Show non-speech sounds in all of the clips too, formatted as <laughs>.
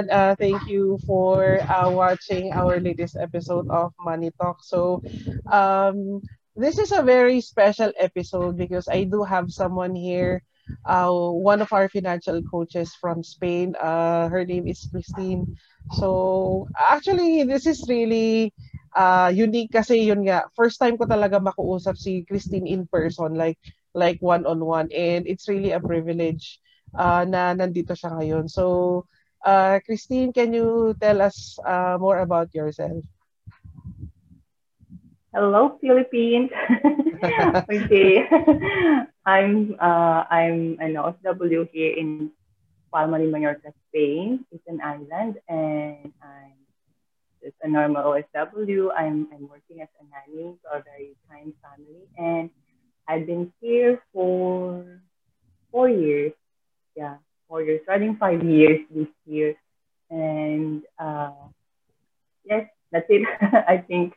Everyone. Uh, thank you for uh, watching our latest episode of Money Talk. So, um, this is a very special episode because I do have someone here, uh, one of our financial coaches from Spain. Uh, her name is Christine. So, actually, this is really uh, unique kasi yun nga, first time ko talaga makuusap si Christine in person, like like one-on-one. And it's really a privilege uh, na nandito siya ngayon. So, uh, Christine, can you tell us uh, more about yourself? Hello, Philippines. <laughs> okay, <laughs> I'm uh, I'm an OSW here in Palma de Mallorca, Spain. It's an island, and I'm just a normal OSW. I'm I'm working as a nanny to a very kind family, and I've been here for four years yeah, four years, running five years this year. And uh, yes, that's it. <laughs> I think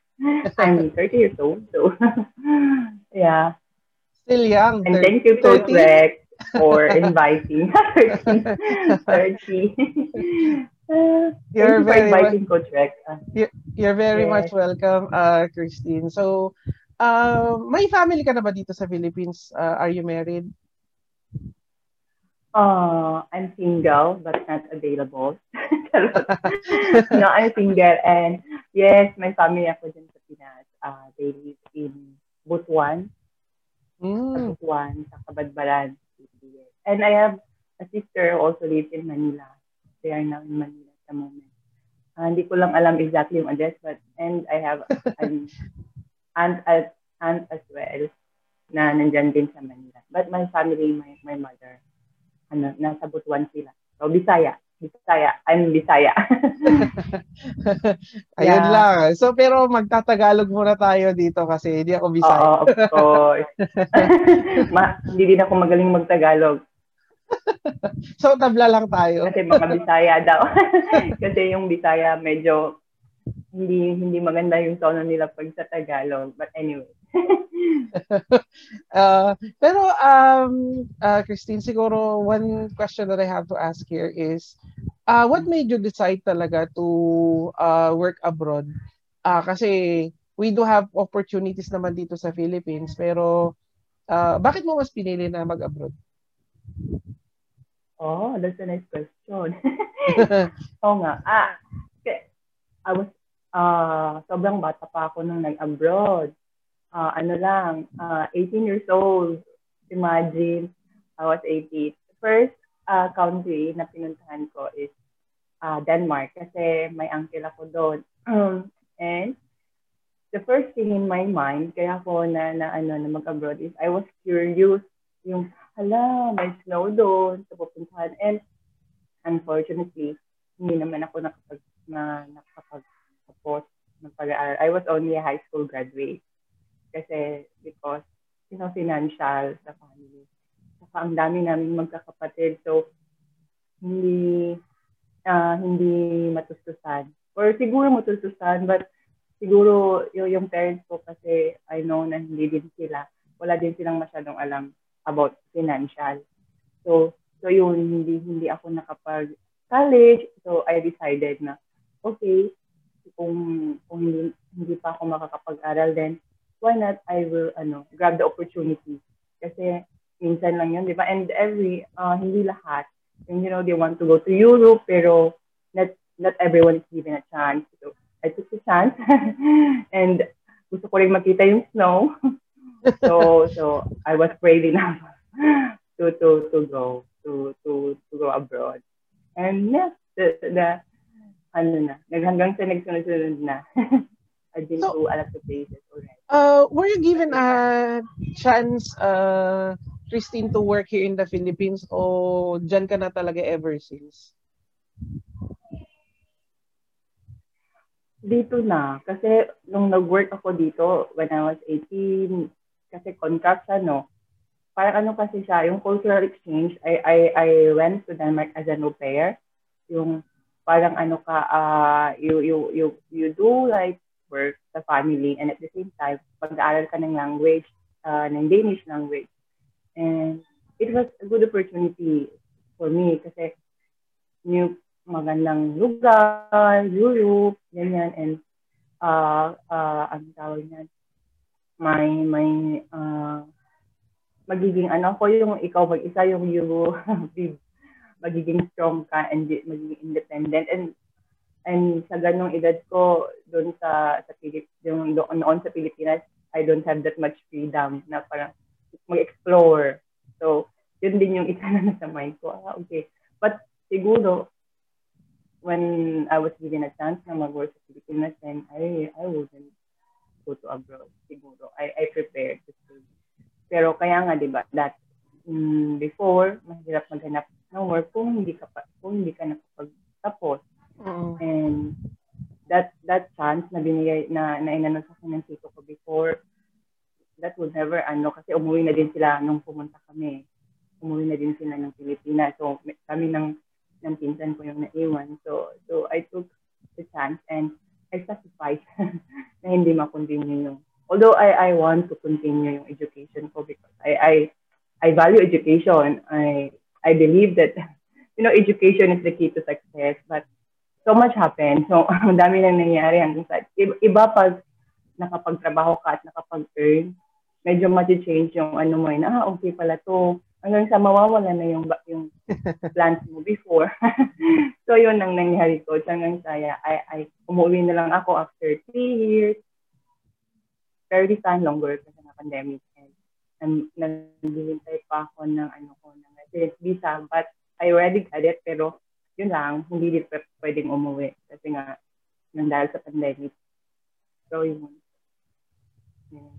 I'm <laughs> 30 years old, so <laughs> yeah. Still young. And 30, thank you, Coach Rex, for inviting. 30. 30. Uh, you're very inviting Coach. Uh, you're, you're very yes. much welcome, uh, Christine. So, uh, may family ka na ba dito sa Philippines? Uh, are you married? Uh, I'm single, but not available. <laughs> no, I'm single. And yes, my family ako dyan sa Pinas. Uh, they live in Butuan. Mm. Sa Butuan, sa Kabadbaran. And I have a sister who also lives in Manila. They are now in Manila at the moment. Uh, hindi ko lang alam exactly yung address, but and I have an <laughs> aunt, aunt, aunt as well na nandyan din sa Manila. But my family, my, my mother, ano, nasa Butuan sila. So, Bisaya. Bisaya. I'm Bisaya. <laughs> Ayun yeah. lang. So, pero magtatagalog muna tayo dito kasi hindi ako Bisaya. Oo, of course. <laughs> Ma, hindi din ako magaling magtagalog. so, tabla lang tayo. Kasi mga Bisaya daw. <laughs> kasi yung Bisaya medyo hindi hindi maganda yung tono nila pag sa Tagalog. But anyway. uh, <laughs> pero um, uh, Christine, siguro one question that I have to ask here is, uh, what made you decide talaga to uh, work abroad? Uh, kasi we do have opportunities naman dito sa Philippines, pero uh, bakit mo mas pinili na mag-abroad? Oh, that's a nice question. <laughs> <laughs> Oo nga. Ah, I was, uh, sobrang bata pa ako nung nag-abroad uh, ano lang, uh, 18 years old. Imagine, I was 18. First uh, country na pinuntahan ko is uh, Denmark kasi may uncle ako doon. <clears throat> and the first thing in my mind, kaya ako na, na, ano, na mag-abroad is I was curious yung, hala, may snow doon sa pupuntahan. And unfortunately, hindi naman ako nakapag, na, nakapag-tapos ng pag-aaral. I was only a high school graduate. Kasi because, you know, financial sa family. Saka ang dami namin magkakapatid. So, hindi, uh, hindi matustusan. Or siguro matustusan, but siguro yung, yung parents ko kasi I know na hindi din sila, wala din silang masyadong alam about financial. So, so yun, hindi, hindi ako nakapag college. So, I decided na, okay, kung, kung hindi, hindi pa ako makakapag-aral, then why not I will ano grab the opportunity kasi minsan lang yun, di ba? And every, uh, hindi lahat, yung, you know, they want to go to Europe, pero not, not everyone is given a chance. So, I took the chance. <laughs> and gusto ko rin makita yung snow. <laughs> so, so, I was brave enough <laughs> to, to, to go, to, to, to go abroad. And yeah, the, the, ano na, naghanggang sa nagsunod-sunod na. <laughs> I've been so, to a lot of places already. Uh, were you given a chance, uh, Christine, to work here in the Philippines o dyan ka na talaga ever since? Dito na. Kasi nung nag-work ako dito when I was 18, kasi contract siya, no? Parang ano kasi siya, yung cultural exchange, I, I, I went to Denmark as an au pair. Yung parang ano ka, uh, you, you, you, you do like work sa family and at the same time, pag-aaral ka ng language, uh, ng Danish language. And it was a good opportunity for me kasi new magandang lugar, Europe, ganyan, and uh, uh, ang tawag niyan, may, may, uh, magiging ano ko yung ikaw mag-isa yung you <laughs> magiging strong ka and magiging independent. And and sa ganong edad ko doon sa sa Pilip yung doon noon sa Pilipinas I don't have that much freedom na parang mag-explore. So yun din yung isa <laughs> na nasa mind ko. Ah, okay. But siguro when I was given a chance na mag-work sa Pilipinas then I I wouldn't go to abroad siguro. I I prepared to pero kaya nga 'di ba that um, before mahirap maghanap ng work kung hindi ka pa, kung hindi ka nakapagtapos. Mm and that that chance na binigay na na inano sa akin ng tito ko before that would never ano kasi umuwi na din sila nung pumunta kami. Umuwi na din sila ng Pilipinas. So kami ng ng pinsan ko yung naiwan. So so I took the chance and I sacrificed <laughs> na hindi ma-continue yung although I I want to continue yung education ko because I I I value education. I I believe that you know education is the key to success but so much happened. So, <laughs> ang dami nang nangyayari hanggang sa, iba pag nakapagtrabaho ka at nakapag-earn, medyo ma-change yung ano mo, na, ah, okay pala to. Hanggang sa mawawala na yung, yung <laughs> plans mo before. <laughs> so, yun ang nangyari ko. Hanggang sa, I, I, umuwi na lang ako after three years. This time longer kasi na pandemic. And, and naghihintay pa ako ng ano ko, ng residence visa. But I already got it, pero yun lang, hindi din pwedeng umuwi kasi nga nang dahil sa pandemic. So, yun.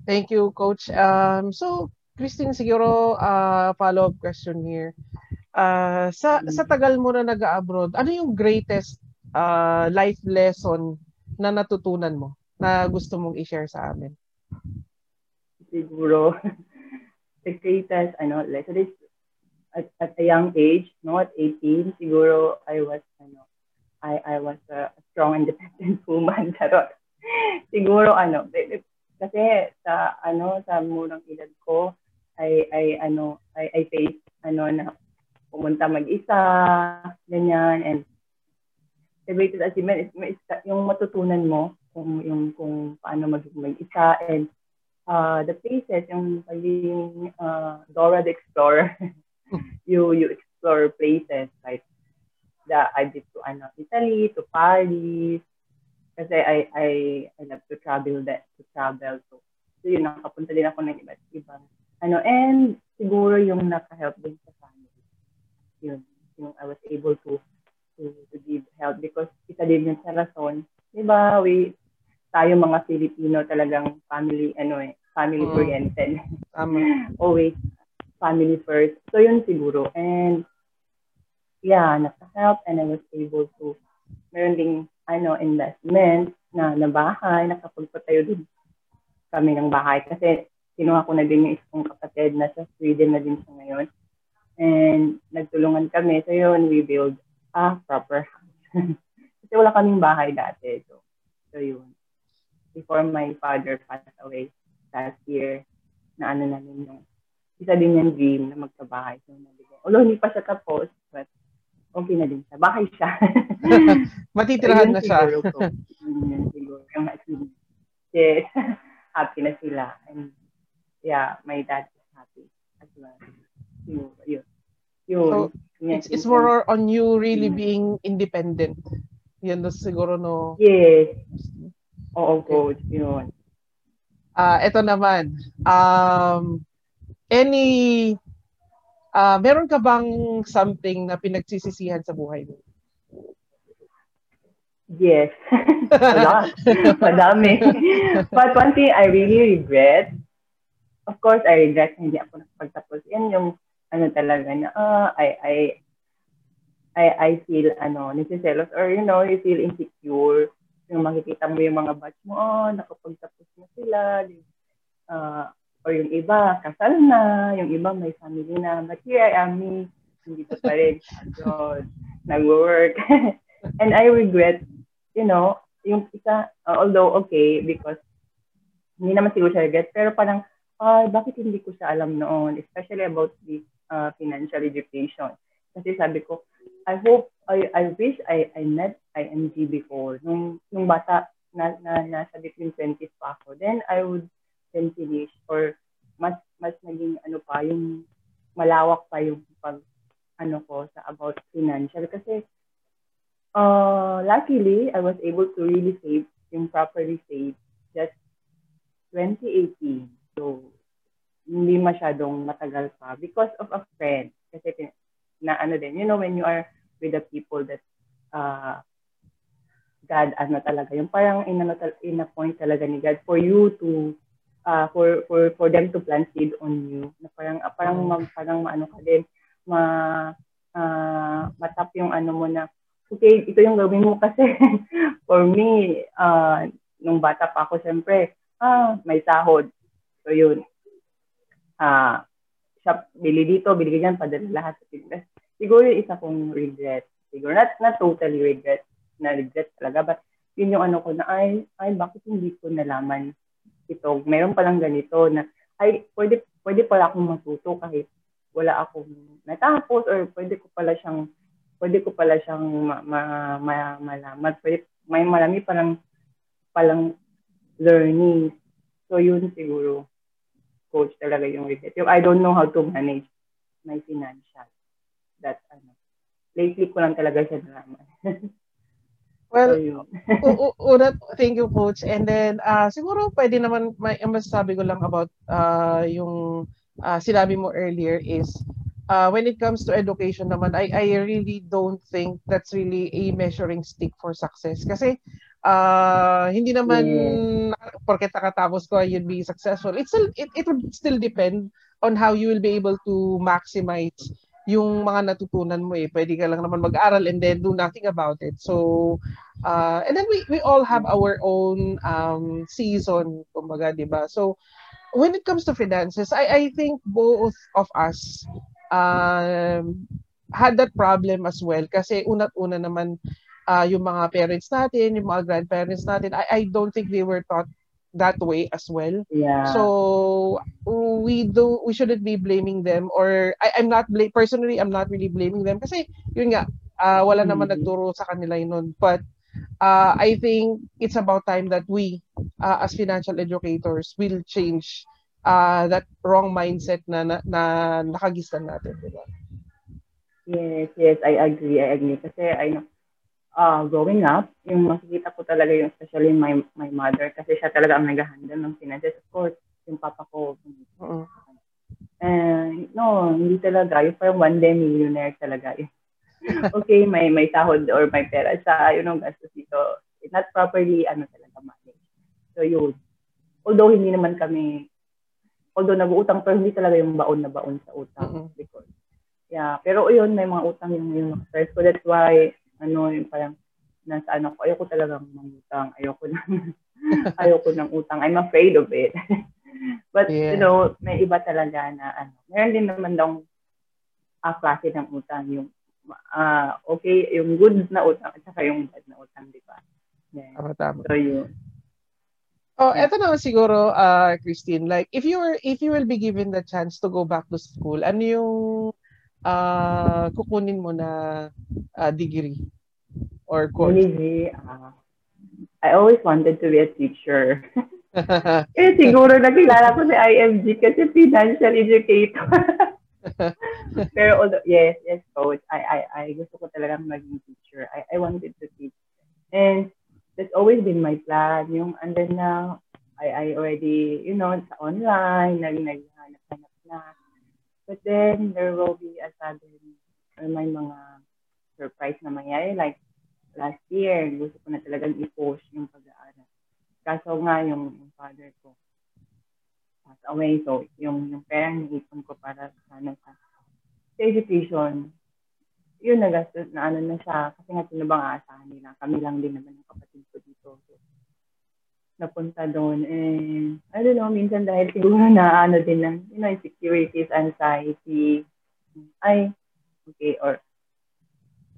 Thank you, Coach. Um, so, Christine, siguro uh, follow-up question here. Uh, sa sa tagal mo na nag-abroad, ano yung greatest uh, life lesson na natutunan mo na gusto mong i-share sa amin? Siguro, <laughs> the greatest ano, lesson is at, at a young age, no, at 18, siguro I was, ano, I, I was a strong <laughs> independent woman. <laughs> Charot. siguro, ano, kasi sa, ano, sa murang edad ko, I, I, ano, I, I faced, ano, na pumunta mag-isa, ganyan, and the greatest achievement is, is yung matutunan mo kung yung kung paano maging mag-isa and uh, the places yung pagiging uh, Dora the Explorer <laughs> <laughs> you you explore places like the I did to ano Italy, to Paris. Kasi I I I love to travel that to travel so so yun nakapunta din ako ng iba't ibang ano and siguro yung naka-help din sa family. Yun, yung I was able to to, to give help because isa din yun sa rason. Diba, we, tayo mga Filipino talagang family, ano eh, family oriented. Um, <laughs> Always family first. So yun siguro. And yeah, naka-help and I was able to meron ding ano, investment na na bahay, nakapagpatayo din kami ng bahay kasi kinuha ko na din yung isang kapatid na sa Sweden na din siya ngayon. And nagtulungan kami. So yun, we build a proper house. <laughs> kasi wala kaming bahay dati. So, so yun. Before my father passed away last year, na ano namin yung isa din yung dream na magkabahay. So, nabigay. Although hindi pa siya tapos, but okay na din siya. Bahay siya. <laughs> Matitirahan so, na siya. Siguro ko. yun siguro yung achievement. Yes. <laughs> happy na sila. And yeah, my dad is happy as well. Yun. Yun. yun. So, it's, it's more on you really mm. being independent. Yan na siguro no. Yes. Oo, okay. coach. Yun. Ah, uh, ito naman. Um, any uh, meron ka bang something na pinagsisisihan sa buhay mo? Yes. <laughs> A lot. Madami. But one thing I really regret, of course, I regret hindi ako nakapagtapos. Yan yung ano talaga na, uh, I, I, I, I feel, ano, nisiselos or, you know, you feel insecure. Yung makikita mo yung mga batch mo, oh, nakapagtapos na sila. Uh, or yung iba, kasal na, yung iba may family na. But here I am, me, hindi pa rin abroad, <laughs> nag-work. <laughs> and I regret, you know, yung isa, uh, although okay, because hindi naman siguro siya regret, pero parang, ay, bakit hindi ko siya alam noon, especially about this uh, financial education. Kasi sabi ko, I hope, I, I wish I, I met IMG before. Nung, nung bata, na, na, nasa between 20s pa ako. Then, I would then finish or mas, mas naging ano pa, yung malawak pa yung pag, ano ko, sa about financial. Kasi, uh, luckily, I was able to really save, yung properly save, just 2018. So, hindi masyadong matagal pa because of a friend. Kasi na ano din, you know, when you are with the people that uh, God, ano talaga, yung parang in, ano, in a point talaga ni God for you to, uh, for, for, for them to plant seed on you. Na parang, uh, parang, mm. parang ano ka din, ma, uh, matap yung ano mo na, okay, ito yung gawin mo kasi <laughs> for me, uh, nung bata pa ako, syempre, ah, may sahod. So yun, uh, shop, bili dito, bili ganyan, padala lahat sa Pinas. Siguro yung isa kong regret. Siguro, not, not totally regret, na regret talaga, but yun yung ano ko na, ay, ay, bakit hindi ko nalaman ito? Meron palang ganito na, ay, pwede, pwede pala akong matuto kahit wala akong natapos or pwede ko pala siyang pwede ko pala siyang ma, ma, ma, malaman. Pwede, may marami palang palang learning. So yun siguro coach talaga yung regret. Yung I don't know how to manage my financial. That, ano, lately ko lang talaga siya nalaman. <laughs> well, una, thank you, coach. And then, uh, siguro pwede naman, may masasabi ko lang about uh, yung uh, sinabi mo earlier is, uh, when it comes to education naman, I, I really don't think that's really a measuring stick for success. Kasi uh, hindi naman yeah. porket nakatapos ko you'll be successful. It's still, it, it would still depend on how you will be able to maximize yung mga natutunan mo eh. Pwede ka lang naman mag-aral and then do nothing about it. So, uh, and then we, we all have our own um, season, kumbaga, di ba? So, when it comes to finances, I, I think both of us um, had that problem as well. Kasi una't una naman, uh, yung mga parents natin, yung mga grandparents natin, I, I don't think they were taught that way as well. Yeah. So we do we shouldn't be blaming them or I, I'm not bla- personally I'm not really blaming them kasi yun nga uh, wala naman mm-hmm. nagturo sa kanila yun but uh, I think it's about time that we uh, as financial educators will change uh, that wrong mindset na na, na nakagistan natin, di ba? Yes, yes, I agree. I agree kasi I know uh, growing up, yung makikita ko talaga yung especially my my mother kasi siya talaga ang nag-handle ng finances. Of course, yung papa ko. Uh-huh. And no, hindi talaga. Yung parang one day millionaire talaga. <laughs> okay, may may sahod or may pera siya, yun ang gastos dito. Not properly, ano talaga, managed. So yun. Although hindi naman kami, although nag-uutang, pero hindi talaga yung baon na baon sa utang. Uh-huh. Because, yeah. Pero yun, may mga utang yung, yung first. So that's why, ano, yung parang nasa ano ko, ayoko talagang mangutang, ayoko na, <laughs> ayoko ng utang. I'm afraid of it. <laughs> But, yeah. you know, may iba talaga na, ano, meron din naman daw uh, klase ng utang, yung, uh, okay, yung good na utang at saka yung bad na utang, di ba? Yeah. Tama, tama. So, yun. Oh, eto naman siguro, uh, Christine, like, if you were, if you will be given the chance to go back to school, ano yung uh, kukunin mo na uh, degree or course? Degree, uh, I always wanted to be a teacher. <laughs> eh, siguro nakilala ko si IMG kasi financial educator. <laughs> Pero although, yes, yes, coach. I, I, I gusto ko talagang maging teacher. I, I wanted to teach. And that's always been my plan. Yung, and then now, I, I already, you know, sa online, nag, naghanap-hanap na. But then, there will be a sudden, or may mga surprise na mangyari. Like, last year, gusto ko na talagang i-push yung pag-aaral. Kaso nga, yung, yung father ko, passed away. So, yung, yung perang niipon ko para sana sa, sa education, yun nagastos na ano na siya. Kasi nga, sino bang aasahan nila? Kami lang din naman yung kapatid ko dito. So, napunta doon. And, I don't know, minsan dahil siguro na ano din ng, you know, insecurities, anxiety, ay, okay, or,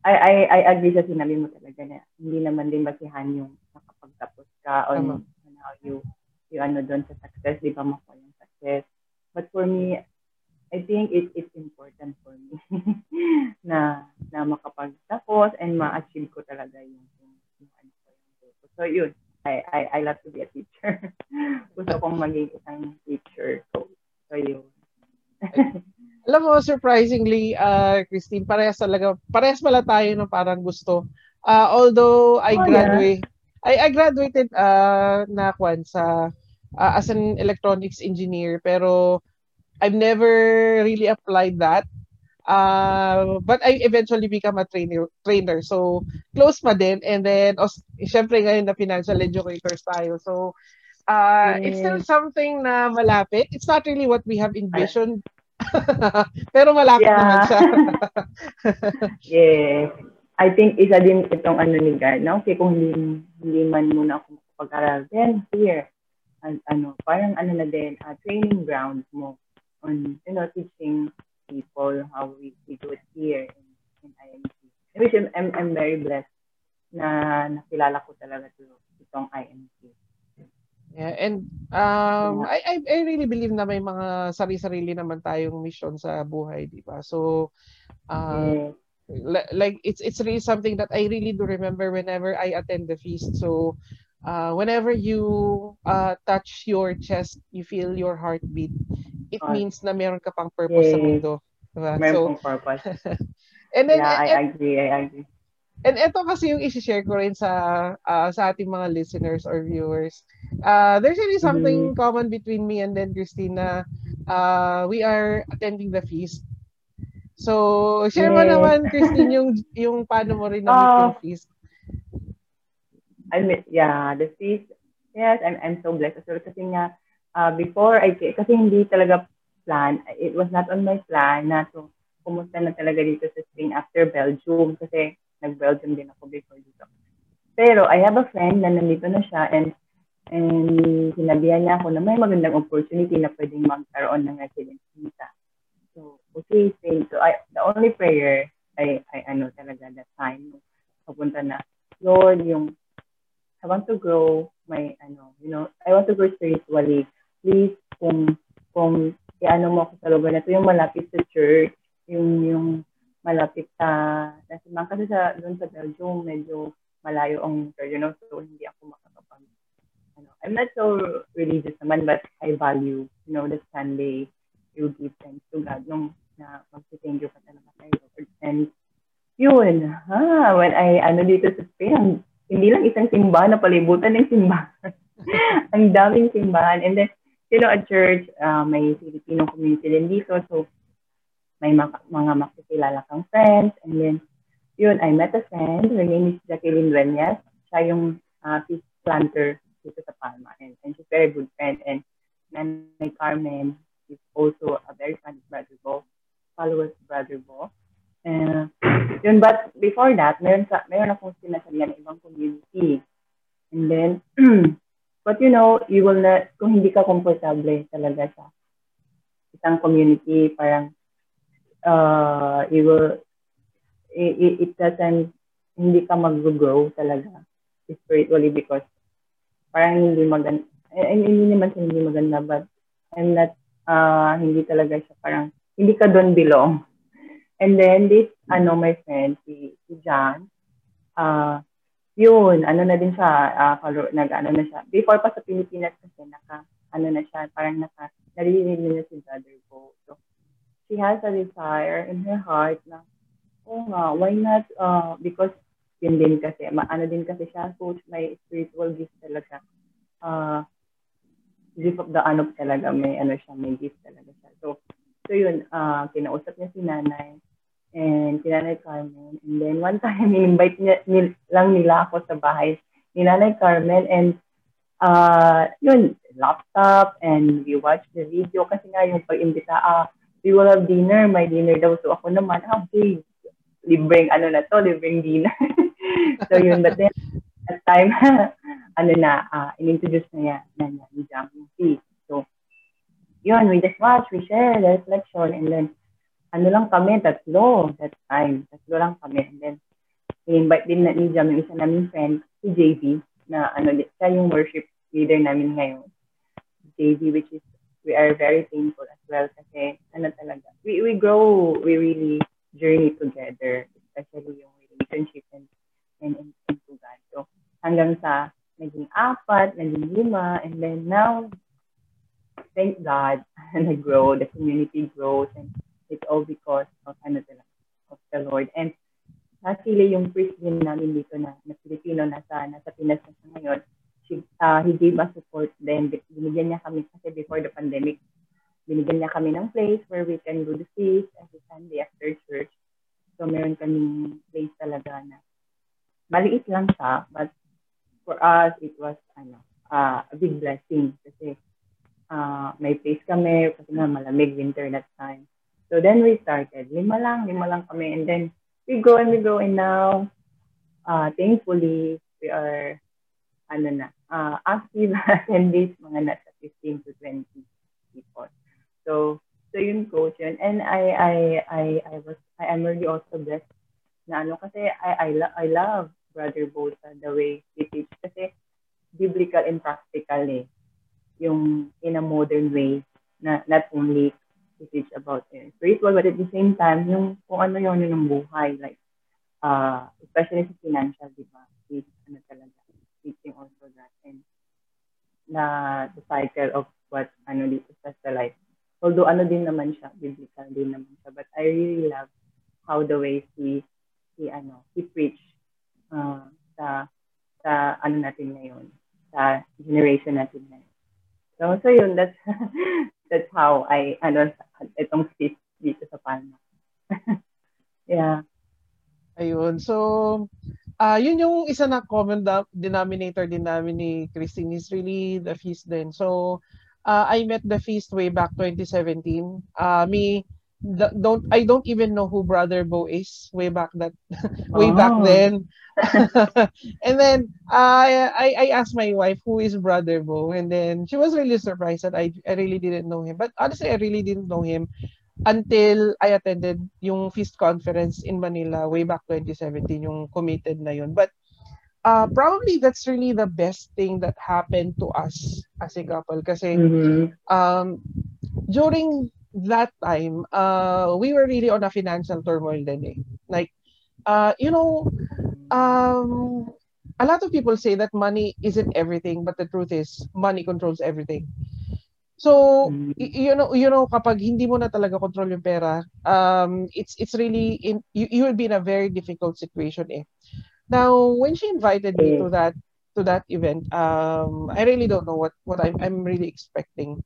I, I, I agree sa sinabi mo talaga na hindi naman din basihan yung nakapagtapos ka on, on how you, you ano doon sa success, di ba makuha yung success. But for me, I think it, it's important for me <laughs> na na makapagtapos and ma-achieve ko talaga yung, yung, yung, ano ko, yung So yun, I, I, I love to be a teacher. <laughs> Gusto kong maging isang teacher. So, so yun. Alam mo, surprisingly, uh, Christine, parehas talaga, parehas pala tayo ng parang gusto. Uh, although I oh, graduate, yeah. I, I graduated uh, na kwan sa uh, as an electronics engineer, pero I've never really applied that. Uh, but I eventually become a trainer trainer. So close pa din and then oh, syempre ngayon na financial educators tayo. So uh, yes. it's still something na malapit. It's not really what we have envisioned <laughs> Pero malapit yeah. naman siya. <laughs> yes. I think isa din itong ano ni God, na okay, kung hindi, hindi man muna ako pag-aral, then here, and, ano, parang ano na din, uh, training ground mo on, you know, teaching people how we, we do it here in, in IMC. Which I'm, I'm, I'm very blessed na nakilala ko talaga to, itong IMC. Yeah, and um I, I I really believe na may mga sari-sarili naman tayong mission sa buhay, di ba? So uh, yeah. like it's it's really something that I really do remember whenever I attend the feast. So uh, whenever you uh, touch your chest, you feel your heartbeat. It oh. means na meron ka pang purpose yeah. sa mundo. Diba? Meron so, purpose. <laughs> and then yeah, and, I agree, I agree. And ito kasi yung i-share ko rin sa uh, sa ating mga listeners or viewers. Uh, there's really something mm-hmm. common between me and then Christina. Uh, we are attending the feast. So, share mo yeah. naman, Christine, yung, <laughs> yung paano mo rin na uh, yung feast. I mean, yeah, the feast, yes, I'm, I'm so blessed. So, kasi nga, uh, before I, kasi hindi talaga plan, it was not on my plan na to pumunta na talaga dito sa Spain after Belgium kasi nag-Belgium din ako before dito. Pero I have a friend na nandito na siya and and sinabihan niya ako na may magandang opportunity na pwedeng magkaroon ng residence visa. So, okay, same. So, I, the only prayer I, I ano talaga that time, papunta na, Lord, yung, I want to grow my, ano, you know, I want to grow spiritually. Please, kung, kung, ano mo ako sa lugar na ito, yung malapit sa church, yung, yung, malapit sa Nasimang kasi sa doon sa Belgium medyo malayo ang you know so hindi ako makakapag ano I'm not so religious naman but I value you know the Sunday you give thanks to God nung na mag-thank you ka talaga kay Lord. And yun ha when I ano dito sa Spain hindi lang isang simbahan na palibutan ng simbahan. <laughs> Ang daming simbahan. And then you know at church uh, may Filipino community din dito. So may mga, mga makikilala kang friends. And then, yun, I met a friend. Her name is Jacqueline Dueñas. Siya yung uh, fish planter dito sa Palma. And, and she's very good friend. And Nanay Carmen is also a very of Brother Bo, followers Brother Bo. And, yun, but before that, meron, sa, meron akong sinasabihan ng ibang community. And then, <clears throat> but you know, you will not, kung hindi ka komportable talaga sa isang community, parang uh, you will, it, it doesn't, hindi ka mag-grow talaga spiritually because parang hindi maganda, eh, hindi naman siya hindi maganda, but I'm not, uh, hindi talaga siya parang, hindi ka doon belong. <laughs> And then this, ano, my friend, si, si John, uh, yun, ano na din siya, uh, nag, ano na siya. Before pa sa Pilipinas kasi, naka, ano na siya, parang naka, naririnig na si brother ko. So, she has a desire in her heart na, oh nga, why not, uh, because yun din kasi, maano din kasi siya, coach, may spiritual gift talaga. Uh, gift of the ano talaga, may ano siya, may gift talaga siya. So, so yun, uh, kinausap niya si nanay, and si Nanay Carmen. And then one time, <laughs> in-invite niya, nil, lang nila ako sa bahay ni Nanay Carmen and uh, yun, laptop and we watched the video kasi nga yung pag-imbita, ah, we will have dinner, may dinner daw. So ako naman, ah, okay, libreng ano na to, libreng dinner. <laughs> so yun, but then, at time, <laughs> ano na, uh, in-introduce na niya, na niya, ni Jam yung So, yun, we just watch, we share the reflection, and then, ano lang kami, tatlo, that time, tatlo lang kami, and then, i-invite din na ni Jam yung isa namin friend, si JV, na ano, siya yung worship leader namin ngayon. JV, which is we are very thankful as well kasi ano talaga, we, we grow, we really journey together, especially yung relationship and, and, and, and to God. So, hanggang sa naging apat, naging lima, and then now, thank God, <laughs> nag-grow, the community grows, and it's all because of ano talaga, of the Lord. And actually, yung priest din namin dito na, na Filipino, nasa, nasa Pinas na ngayon, she, uh, he gave us support then. Binigyan niya kami kasi before the pandemic, binigyan niya kami ng place where we can do the feast every Sunday after church. So meron kaming place talaga na maliit lang siya, but for us, it was ano, uh, a big blessing kasi uh, may place kami kasi nga malamig winter that time. So then we started. Lima lang, lima lang kami. And then we go and we go. And now, uh, thankfully, we are ano na, uh, active <laughs> attendees, mga nasa 15 to 20 people. So, so yun coach yun. And I, I, I, I was, I am really also blessed na ano, kasi I, I, lo- I love Brother Bosa the way he teach. Kasi biblical and practical eh. Yung in a modern way na not only he teach about eh, spiritual, but at the same time, yung kung ano yun yung buhay. Like, uh, especially sa financial, di ba? He's, ano talaga, teaching also that and na the cycle of what ano dito sa sa life. Although ano din naman siya, biblical din naman siya. But I really love how the way he he ano, he preach uh, sa sa ano natin ngayon, sa generation natin ngayon. So, so yun, that's <laughs> that's how I ano itong speech dito sa Palma. <laughs> yeah. Ayun. So, uh, yun yung isa na common denominator din namin ni Christine is really the feast din. So, uh, I met the feast way back 2017. Uh, me, the, don't I don't even know who Brother Bo is way back that <laughs> way oh. back then. <laughs> and then I, I I asked my wife who is Brother Bo, and then she was really surprised that I I really didn't know him. But honestly, I really didn't know him until I attended yung Feast Conference in Manila way back 2017, yung committed na yun. But uh, probably that's really the best thing that happened to us as a couple kasi mm-hmm. um, during that time, uh, we were really on a financial turmoil then eh. Like, uh, you know, um, a lot of people say that money isn't everything, but the truth is money controls everything. So, mm. you know, you know kapag hindi mo na talaga control yung pera, um it's it's really in you, you will be in a very difficult situation eh. Now, when she invited me to that to that event, um I really don't know what what I'm I'm really expecting.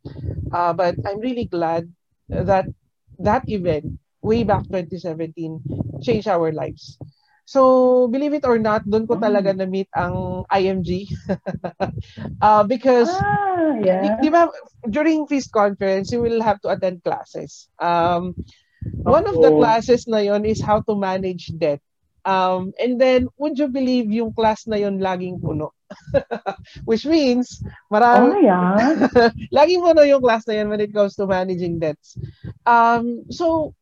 Uh but I'm really glad that that event way back 2017 changed our lives. So, believe it or not, doon ko talaga mm. na-meet ang IMG. uh, <laughs> because, ah, yeah. di, di ba, during Feast Conference, you will have to attend classes. Um, oh. One of the classes na yon is how to manage debt. Um, and then, would you believe yung class na yon laging puno? <laughs> Which means, marami, oh, yeah. <laughs> laging puno yung class na yon when it comes to managing debts. Um, so,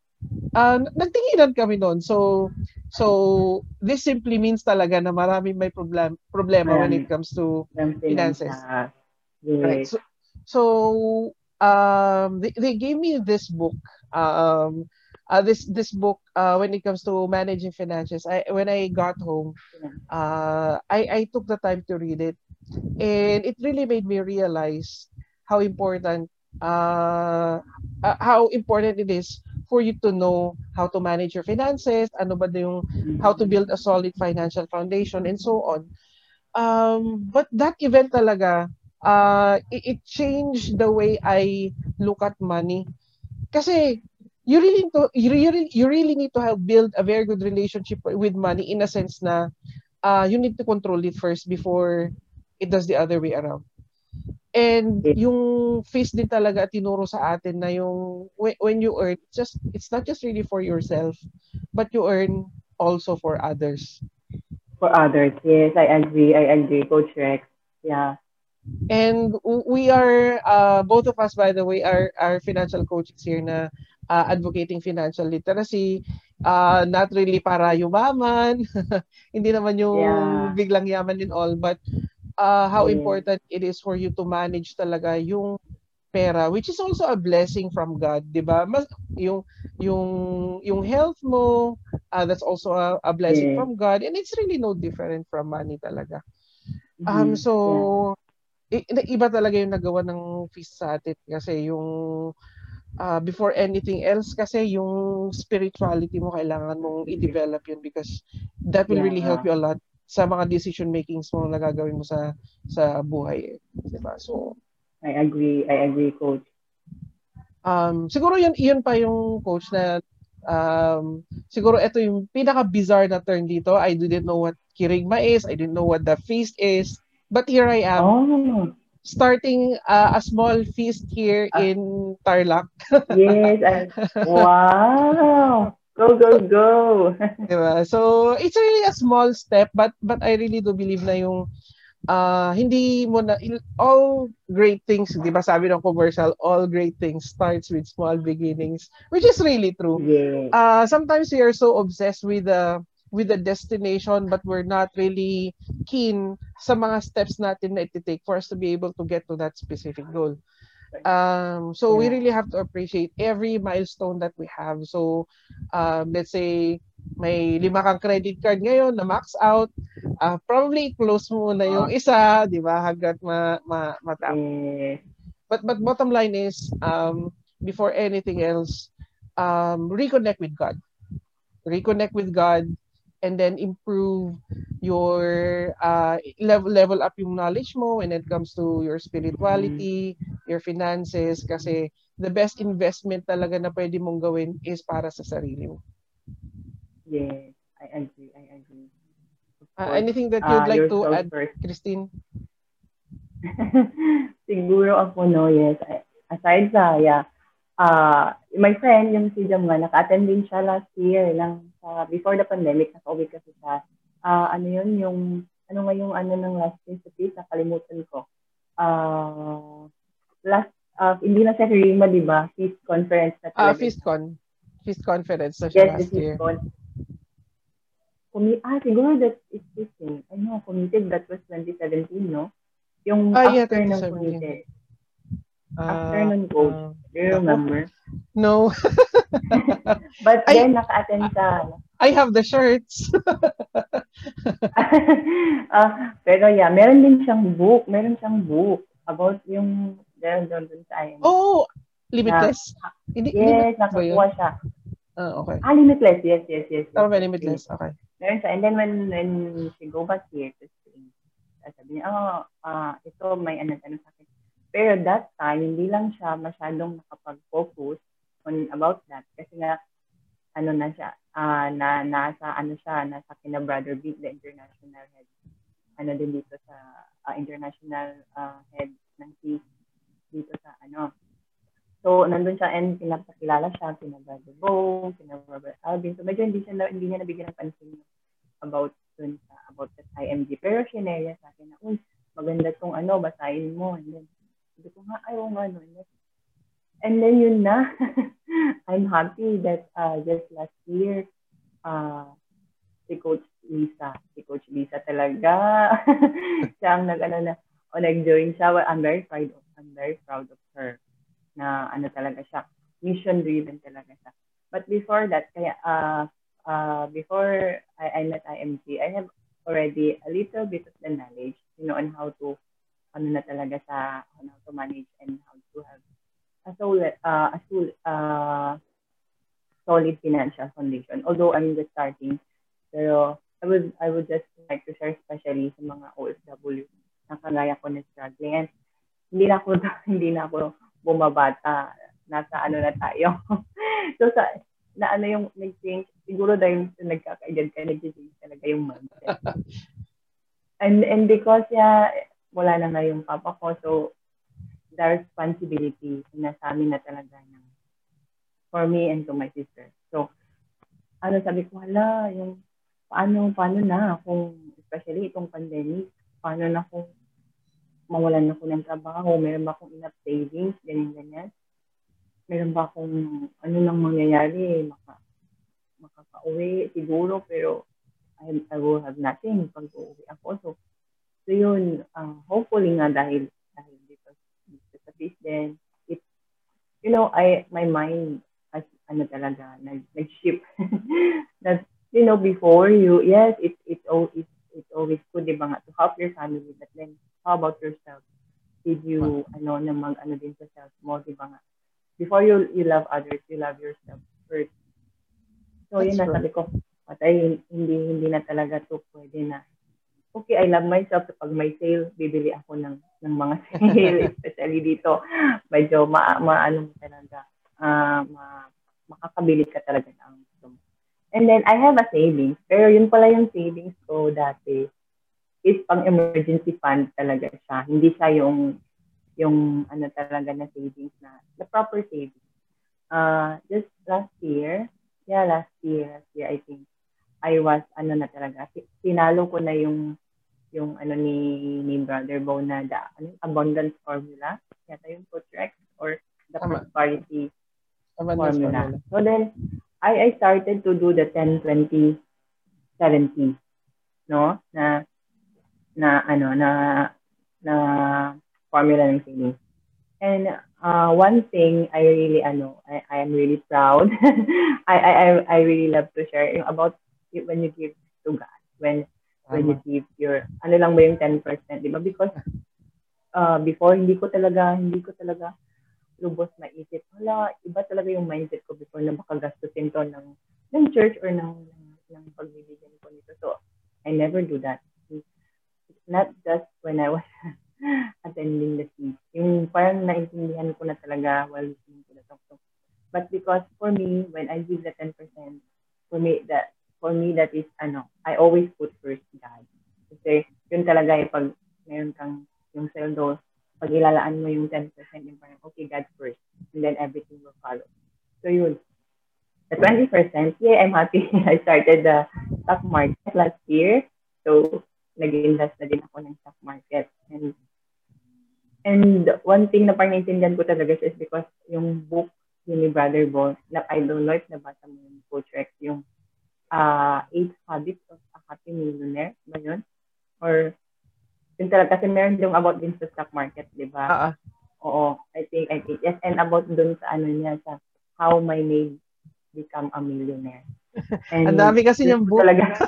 uh, nagtinginan kami noon. So, So, this simply means talaga na marami may problem problema when it comes to finances. Yes. Right. So, so um, they, they gave me this book. Um, uh, this this book uh, when it comes to managing finances. I when I got home, uh, I I took the time to read it, and it really made me realize how important uh, uh how important it is for you to know how to manage your finances, ano ba yung how to build a solid financial foundation and so on. Um, but that event talaga, uh, it, it changed the way I look at money. Kasi you really to you really, you really need to help build a very good relationship with money in a sense na uh, you need to control it first before it does the other way around. And yung face din talaga tinuro sa atin na yung when you earn, just it's not just really for yourself, but you earn also for others. For others, yes, I agree. I agree, Coach Rex. Yeah. And we are, uh, both of us, by the way, are, are financial coaches here na uh, advocating financial literacy. Uh, not really para yumaman. <laughs> Hindi naman yung yeah. biglang yaman din all, but uh, how yeah. important it is for you to manage talaga yung pera which is also a blessing from God, 'di ba? Mas yung yung yung health mo, uh, that's also a, a blessing yeah. from God and it's really no different from money talaga. Um mm-hmm. so yeah. iba talaga yung nagawa ng feast sa atin kasi yung uh, before anything else kasi yung spirituality mo kailangan mong i-develop yun because that will yeah. really help you a lot sa mga decision makings mo na gagawin mo sa sa buhay, eh. 'di ba? So I agree. I agree, coach. Um, siguro yun, yun pa yung coach na um, siguro ito yung pinaka-bizarre na term dito. I didn't know what kirigma is. I didn't know what the feast is. But here I am. Oh. Starting uh, a small feast here uh, in Tarlac. <laughs> yes. I, wow. Go, go, go. <laughs> diba? So, it's really a small step but but I really do believe na yung uh, hindi mo na, all great things, di ba sabi ng commercial, all great things starts with small beginnings, which is really true. Yeah. Uh, sometimes we are so obsessed with the with the destination but we're not really keen sa mga steps natin na iti-take for us to be able to get to that specific goal. Um, so we really have to appreciate every milestone that we have. So um, let's say may lima kang credit card ngayon na max out, uh, probably close mo na yung isa, 'di ba? Hanggat ma, ma matap. But but bottom line is um before anything else, um reconnect with God. Reconnect with God and then improve your uh, level level up yung knowledge mo when it comes to your spirituality, mm. your finances kasi the best investment talaga na pwede mong gawin is para sa sarili mo. Yes, I agree. I agree. Uh, anything that you'd uh, like to add, first. Christine? <laughs> Siguro ako, no, yes. Aside sa, yeah, uh, my friend, yung si Jamma, naka-attend din siya last year lang sa, before the pandemic, naka-uwi kasi siya. Uh, ano yun, yung, ano nga yung ano ng last sa peace, nakalimutan ko. Uh, last, uh, hindi na sa Rima, di ba? Feast conference na Ah, uh, FeastCon. Feast conference na siya yes, last year. Con commi- ah, siguro that is this thing. I know, committed, that was 2017, no? Yung ah, yeah, after ng committed. Uh, after nun coach. Uh, do you remember? No. <laughs> But I, then, naka-attend ka. I have the shirts. uh, <laughs> pero yeah, meron din siyang book. Meron siyang book about yung meron doon sa IM. Oh, Limitless? Na, Hindi, yes, nakakuha siya. Ah, okay. Ah, Limitless. Yes, yes, yes. yes. Oh, Limitless. Okay. Meron siya. And then when, when she go back here to Spain, sabi niya, oh, uh, ito may ano-ano sa akin. Pero that time, hindi lang siya masyadong nakapag-focus on about that. Kasi nga, ano na siya, uh, na nasa ano siya, nasa kina Brother Beat, the international head. Ano din dito sa uh, international uh, head ng peace dito sa ano. So, nandun siya and pinapakilala siya, kina Brother Bo, kina Brother Alvin. So, medyo hindi, siya, hindi niya nabigyan ng pansin about dun sa about the IMG. Pero sinaya sa akin na, uy, maganda tong ano, basahin mo. And then, sabi ko nga, ayaw nga, no. And then, yun na. <laughs> I'm happy that uh, just last year, uh, si Coach Lisa, si Coach Lisa talaga, <laughs> siya ang nag-ano na, o nag-join siya. Well, I'm very proud of, I'm very proud of her na ano talaga siya, mission-driven talaga siya. But before that, kaya uh, uh, before I, I met IMG, I have already a little bit of the knowledge, you know, on how to, ano na talaga sa, how to manage and how to have a solid, uh, a solid, uh, solid financial foundation. Although I'm just starting, pero I would, I would just like to share especially sa mga OFW na kagaya ko na struggling. And hindi na ako, <laughs> hindi na ako bumabata. Nasa ano na tayo. <laughs> so sa, na ano yung nag-change, siguro dahil nagkakaedad ka, nag-change talaga yung mindset. <laughs> and, and because yeah, wala na nga yung papa ko, so the responsibility na sa amin na talaga ng for me and to my sister. So, ano sabi ko, hala, yung paano, paano na kung, especially itong pandemic, paano na kung mawalan ako ng trabaho, meron ba akong enough savings, ganyan, ganyan meron ba akong ano nang mangyayari, maka, makaka-uwi siguro, pero I, I will have nothing pag uuwi ako. So, so yun, uh, hopefully nga dahil, dahil dito, dito sa peace din, you know, I, my mind, as, ano talaga, nag, nag-ship. <laughs> that, you know, before you, yes, it, it's, always, it's always good, di ba nga, to help your family, but then, how about yourself? Did you, ano, na mag, ano din sa self mo, di ba nga? Before you, you love others, you love yourself first. So, That's yun na, sabi ko, patay, hindi, hindi na talaga to pwede na okay, I love myself. Pag may sale, bibili ako ng, ng mga <laughs> sale, especially dito. Medyo ma, ma ano talaga, uh, ma, makakabili ka talaga ng gusto mo. And then, I have a savings. Pero yun pala yung savings ko dati is pang emergency fund talaga siya. Hindi siya yung yung ano talaga na savings na the proper savings. Uh, just last year, yeah, last year, last year I think, I was ano na talaga, sinalo ko na yung yung ano ni ni Brother Bo na the ano, abundance formula. Yata yung Putrex or the Tama. prosperity abundance formula. formula. So then, I, I started to do the 10, 20, 70. No? Na, na ano, na, na formula ng savings. And uh, one thing I really ano, I, I am really proud. <laughs> I, I I really love to share about when you give to God. When when you give your, ano lang ba yung 10%, di ba? Because uh, before, hindi ko talaga, hindi ko talaga lubos maisip. Wala, iba talaga yung mindset ko before na baka gastusin to ng, ng church or ng, ng, ng pagbibigyan ko nito. So, I never do that. Not just when I was <laughs> attending the feast. Yung parang naintindihan ko na talaga while listening to the talk. But because for me, when I give the 10%, for me, that for me, that is, ano, I always put first God. Kasi yun talaga yung pag meron kang yung seldo, pag ilalaan mo yung 10%, yung parang, okay, God first. And then everything will follow. So yun. The 20%, yeah, I'm happy. <laughs> I started the stock market last year. So, nag-invest na din ako ng stock market. And and one thing na parang naintindihan ko talaga is because yung book ni Brother Bo, na I don't know if nabasa mo yung Coach Rex, yung uh, Eight Habits of a Happy Millionaire ba yun? Or yun talaga, kasi meron yung about din sa stock market, di ba? Uh-uh. Oo, I think, I think, yes, and about dun sa ano niya, sa how my maid become a millionaire. And <laughs> Ang dami kasi yung book. Talaga,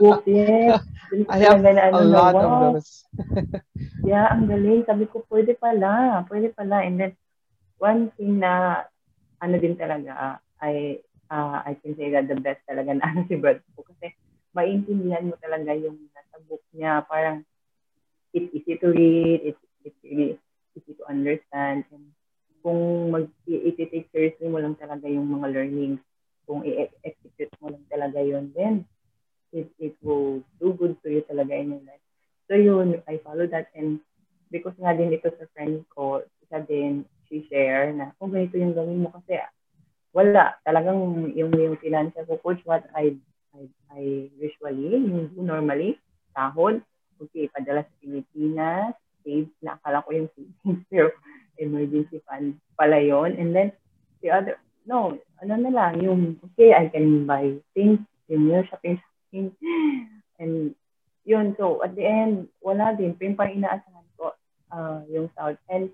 book, yes. <laughs> I have na, ano, a lot wow. of those. <laughs> yeah, ang galing. Sabi ko, pwede pala, pwede pala. And then, one thing na, ano din talaga, I uh, I can say that the best talaga na ano si Brad po. Kasi maintindihan mo talaga yung nasa book niya. Parang it's easy to read, it's, it's really easy to understand. And kung mag i-take seriously mo lang talaga yung mga learnings, kung i-execute mo lang talaga yun, then it, it will do good to you talaga in your life. So yun, I follow that and because nga din ito sa friend ko, isa din, she share na, kung oh, ganito yung gawin mo kasi wala. Talagang yung, yung financial ko, coach, what I, I, I usually, yung normally, sahod, okay, padala sa Pilipinas, save, na. Akala ko yung savings, <laughs> pero emergency fund pala yon And then, the other, no, ano na lang, yung, okay, I can buy things, yung yung shopping, shopping, <laughs> and yun, so at the end, wala din, pero yung inaasahan ko, uh, yung South, and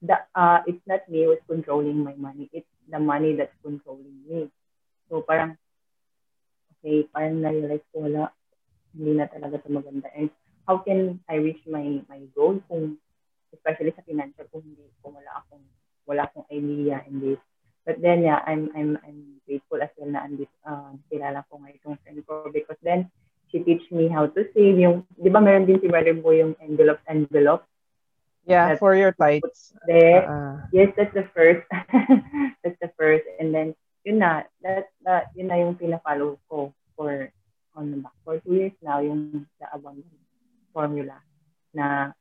the, uh, it's not me who's controlling my money, it's the money that's controlling me. So parang, okay, parang na-realize ko wala, hindi na talaga ito maganda. And how can I reach my my goal kung, especially sa financial, kung hindi, kung wala akong, wala akong idea in this. But then, yeah, I'm, I'm, I'm grateful as well na andit, uh, kilala ko ngayon itong friend ko because then, she teach me how to save. Yung, di ba meron din si Brother Boy yung envelope, envelope? Yeah, that's for your. There. Uh, yes, that's the first. <laughs> that's the first. And then, yun na, that, that, yun na yung pina-follow ko for, on the back. For two years now, yung the abundance formula na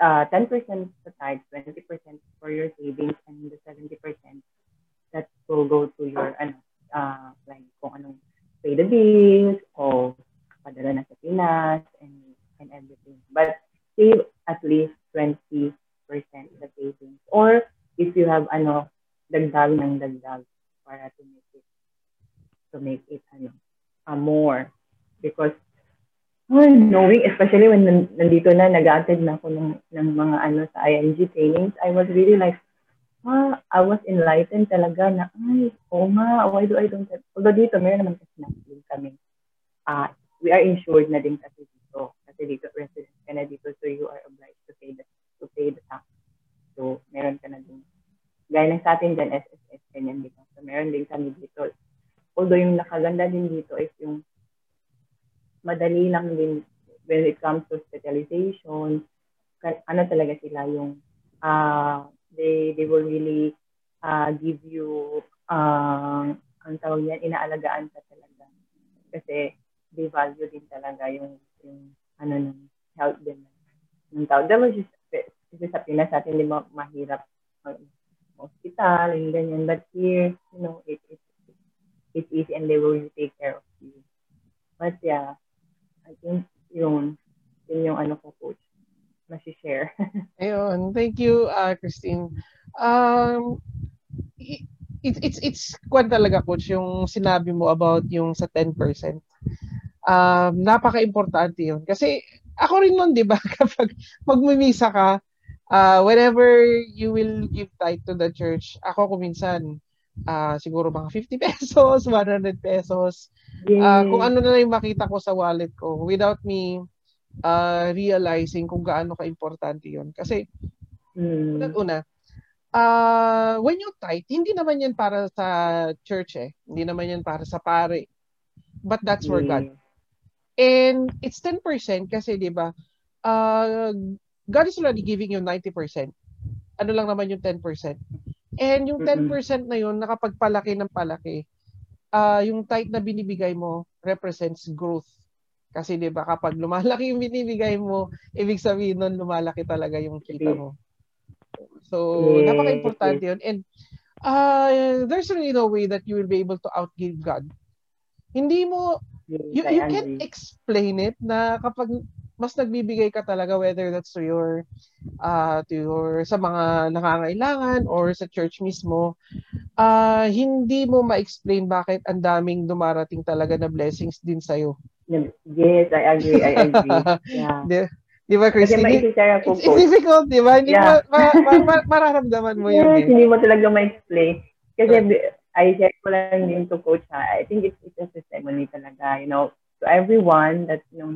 uh, 10% sa tithes, 20% for your savings, and the 70% that will go to your, ano, uh, like, kung anong pay the bills, o padala na sa Pinas, and, and everything. But save at least 20% the savings. Or if you have ano, dagdag ng dagdag para to make it to make it ano, uh, more. Because oh, knowing, especially when nandito na, nag-attend na ako ng, ng mga ano sa ING trainings, I was really like, ah, I was enlightened talaga na, ay, oo nga, why do I don't have, although dito, meron naman kasi na kami, ah, uh, we are insured na din kasi. Kasi dito, resident ka na dito, so you are obliged to pay the, to pay the tax. So, meron ka na din. Gaya ng sa atin dyan, SSS, ganyan dito. So, meron din kami dito. Although yung nakaganda din dito is yung madali lang din when it comes to hospitalization, ano talaga sila yung uh, they they will really uh, give you uh, ang tawag yan, inaalagaan ka talaga. Kasi they value din talaga yung, yung ano ng health din ng tao. Was just, kasi sa Pinas natin, di ba, mahirap mag hospital and ganyan. But here, you know, it, it, it's easy and they will take care of you. But yeah, I think yun, yun yung ano ko, coach, share <laughs> Ayun, thank you, uh, Christine. Um, it, it's, it's, kwan talaga, coach, yung sinabi mo about yung sa 10%. Um, napaka-importante yun. Kasi ako rin nun, di ba, <laughs> kapag magmimisa ka, uh, whenever you will give tithe to the church, ako kuminsan, uh, siguro mga 50 <laughs> pesos, 100 pesos, uh, kung ano na yung makita ko sa wallet ko without me uh, realizing kung gaano ka-importante yun. Kasi, mm. una, uh, when you tithe, hindi naman yan para sa church eh. Hindi naman yan para sa pare. But that's for mm. God. And it's 10% kasi, di ba, uh, God is already giving you 90%. Ano lang naman yung 10%. And yung 10% na yun, nakapagpalaki ng palaki, uh, yung tithe na binibigay mo represents growth kasi 'di ba kapag lumalaki yung binibigay mo, ibig sabihin nun lumalaki talaga yung kita mo. So, yeah. napaka-importante 'yun. And uh, there's really no way that you will be able to outgive God. Hindi mo you, you can't explain it na kapag mas nagbibigay ka talaga whether that's to your uh, to your sa mga nangangailangan or sa church mismo uh, hindi mo ma-explain bakit ang daming dumarating talaga na blessings din sa iyo Yes, I agree. I agree. <laughs> Yeah. Di, di ba, Christine? Kasi ko, it's, it's difficult, di ba? Hindi yeah. mo, ma, ma, ma, mararamdaman mo <laughs> yes, yun. Eh. hindi mo talaga ma-explain. Kasi I share ko lang din to coach ha. I think it's, it's a testimony talaga, you know, to everyone that, you know,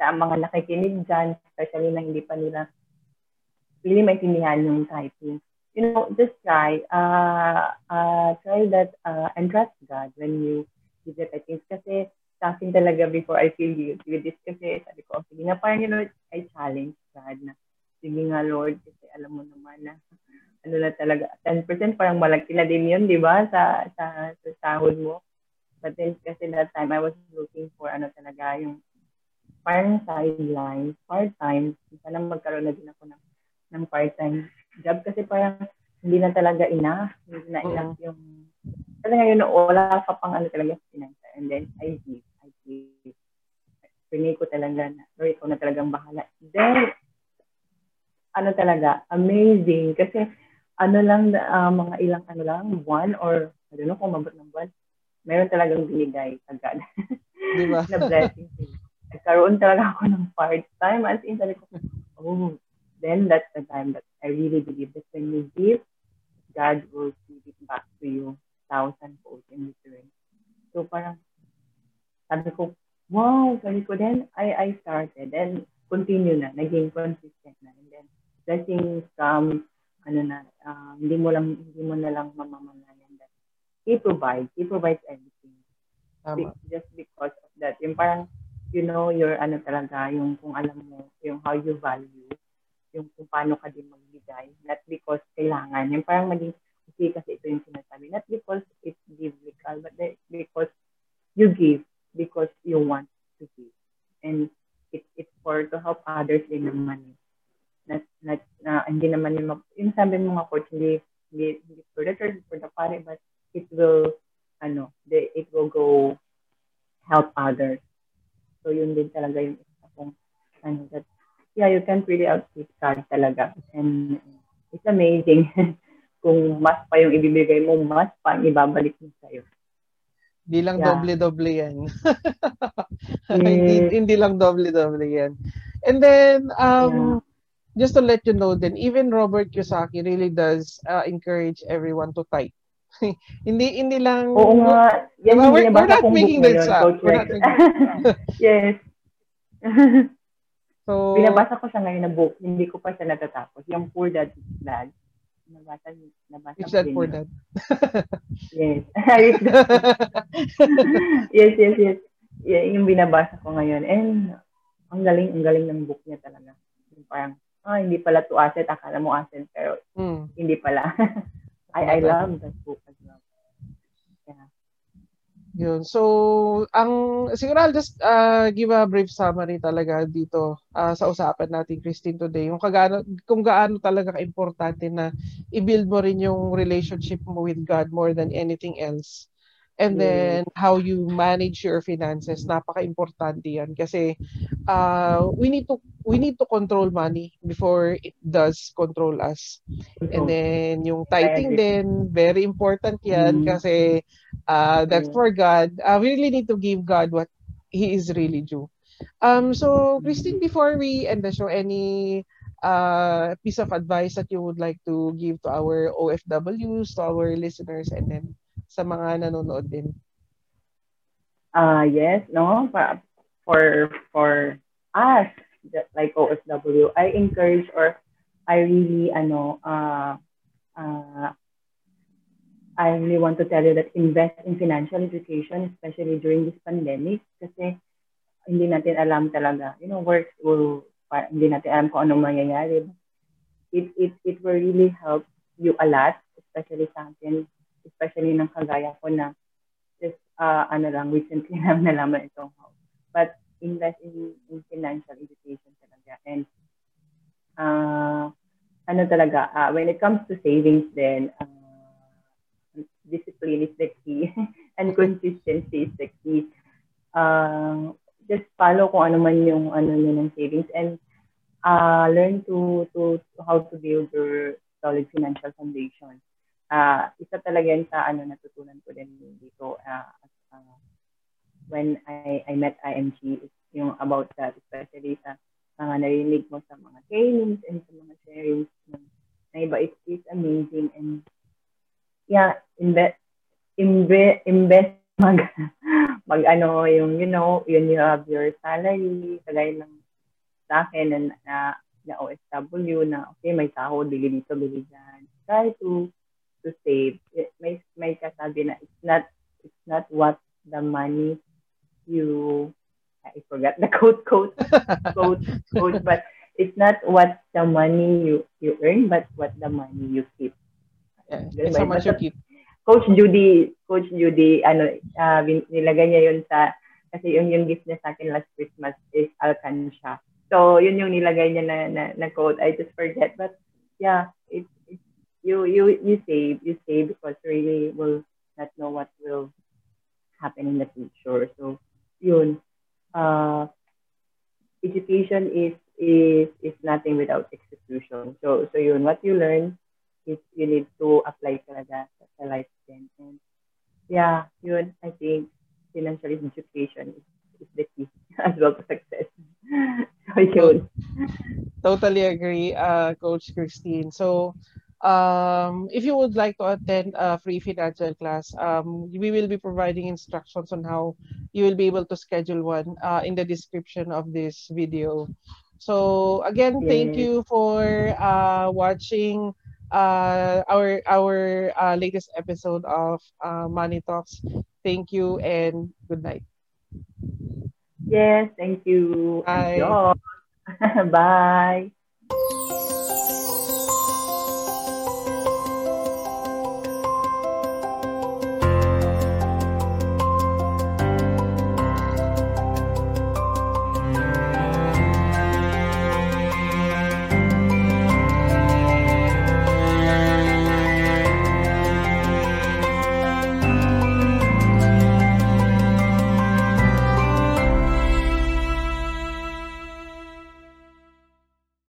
sa mga nakikinig dyan, especially na hindi pa nila really maintindihan yung typing. You know, just try, uh, uh, try that uh, and trust God when you give I think. Kasi sa akin talaga before I feel you with this kasi sabi ko, sige nga parang you know, I challenge God na sige nga Lord kasi alam mo naman na ano na talaga 10% parang malaki na din yun di ba sa, sa sa sahod mo. But then kasi that time I was looking for ano talaga yung parang sideline part-time. Sana magkaroon na din ako ng ng part-time job kasi parang hindi na talaga ina hindi na enough yung kasi ngayon wala pa pang ano talaga finance and then I give. Pinay ko talaga na, Lord, ikaw na talagang bahala. Then, ano talaga, amazing. Kasi, ano lang, uh, mga ilang ano lang, buwan or, I don't know kung mabot ng buwan, meron talagang binigay agad. Di ba? <laughs> na blessing. Nagkaroon talaga ako ng part-time. As in, sabi ko, oh, then that's the time that I really believe that when you give, God will give it back to you thousand fold in return. So parang, sabi ko, wow, sabi ko, then I, I started and continue na, naging consistent na. And then, blessings come, ano na, uh, hindi mo lang, hindi mo na lang mamamalayan that He provides, He provides everything. Tama. Just because of that. Yung parang, you know, your ano talaga, yung kung alam mo, yung how you value, yung kung paano ka din magbigay, not because kailangan. Yung parang maging, okay, kasi ito yung sinasabi. Not because it's biblical, but because you give because you want to give. And it, it's for to help others din naman. Na, na, na hindi naman yung, yung sabi mo nga coach, hindi, hindi, hindi for the church, for the party, but it will, ano, the, it will go help others. So yun din talaga yung isa kong, ano, that, yeah, you can't really outkeep God talaga. And it's amazing <laughs> kung mas pa yung ibibigay mo, mas pa ang ibabalik mo sa'yo. Hindi lang yeah. doble-doble yan. <laughs> mm. hindi, hindi lang doble-doble yan. And then, um, just to let you know then even Robert Kiyosaki really does uh, encourage everyone to type. <laughs> hindi hindi lang Oo nga. Yan diba, we're, we're not making this up. We're not <laughs> yes. <laughs> so, binabasa ko siya ngayon na book. Hindi ko pa siya natatapos. Yung Poor Dad Dad. Nabasa, nabasa Rich Dad Poor Dad. yes. yes, yes, yes. Yeah, yung binabasa ko ngayon. And ang galing, ang galing ng book niya talaga. Yung parang, ah, hindi pala to asset. Akala mo asset, pero mm. hindi pala. <laughs> I, I love that book as well. Yeah. Yun. So, ang siguro I'll just uh, give a brief summary talaga dito uh, sa usapan natin Christine today. Yung kagano kung gaano talaga kaimportante na i-build mo rin yung relationship mo with God more than anything else. And then how you manage your finances, napaka-importante 'yan kasi uh, we need to we need to control money before it does control us. And then yung tithing din, very important 'yan mm-hmm. kasi uh, that's for God. Uh, we really need to give God what he is really due. Um so Christine before we end the show any uh piece of advice that you would like to give to our OFWs, to our listeners and then sa mga nanonood din? Uh, yes, no, for, for, us, like OFW, I encourage or I really, ano, uh, uh, I really want to tell you that invest in financial education, especially during this pandemic, kasi hindi natin alam talaga, you know, work will, hindi natin alam kung anong mangyayari. It, it, it will really help you a lot, especially sa akin, especially ng kagaya ko na just uh, ano lang, recently <laughs> lang nalaman itong house. But invest in, in financial education talaga. And uh, ano talaga, uh, when it comes to savings then, uh, discipline is the key <laughs> and consistency is the key. Uh, just follow kung ano man yung ano nyo ng savings and uh, learn to, to, to how to build your solid financial foundation uh, isa talaga yan sa ano natutunan ko din dito uh, uh, when I, I met IMG is yung about that, especially sa mga narinig mo sa mga trainings and sa mga sharings ng na iba, it is amazing and yeah, invest, invest, <laughs> invest mag, mag ano, yung, you know, yun you have your salary, kagaya ng sa akin na, na, na OSW na, okay, may sahod, bili dito, bili dyan. Try to to save. It, may may kasabi na it's not it's not what the money you I forgot the <laughs> quote quote quote quote but it's not what the money you you earn but what the money you keep. Yeah, it's how much you keep. Coach Judy, Coach Judy, ano, uh, nilagay niya yun sa, kasi yung, yung gift niya sa akin last Christmas is Alcansha. So, yun yung nilagay niya na, na, na quote. I just forget. But, yeah, you you you save you save because really will not know what will happen in the future. So yun uh, education is is is nothing without execution. So so yun what you learn is you need to apply talaga sa life then. And yeah, yun I think financial education is, is the key <laughs> as well to success. <laughs> so yun. Totally agree, uh, Coach Christine. So um, if you would like to attend a free financial class, um, we will be providing instructions on how you will be able to schedule one uh, in the description of this video. So again, thank you for uh, watching uh, our our uh, latest episode of uh, Money Talks. Thank you and good night. Yes, thank you. Bye. <laughs> Bye.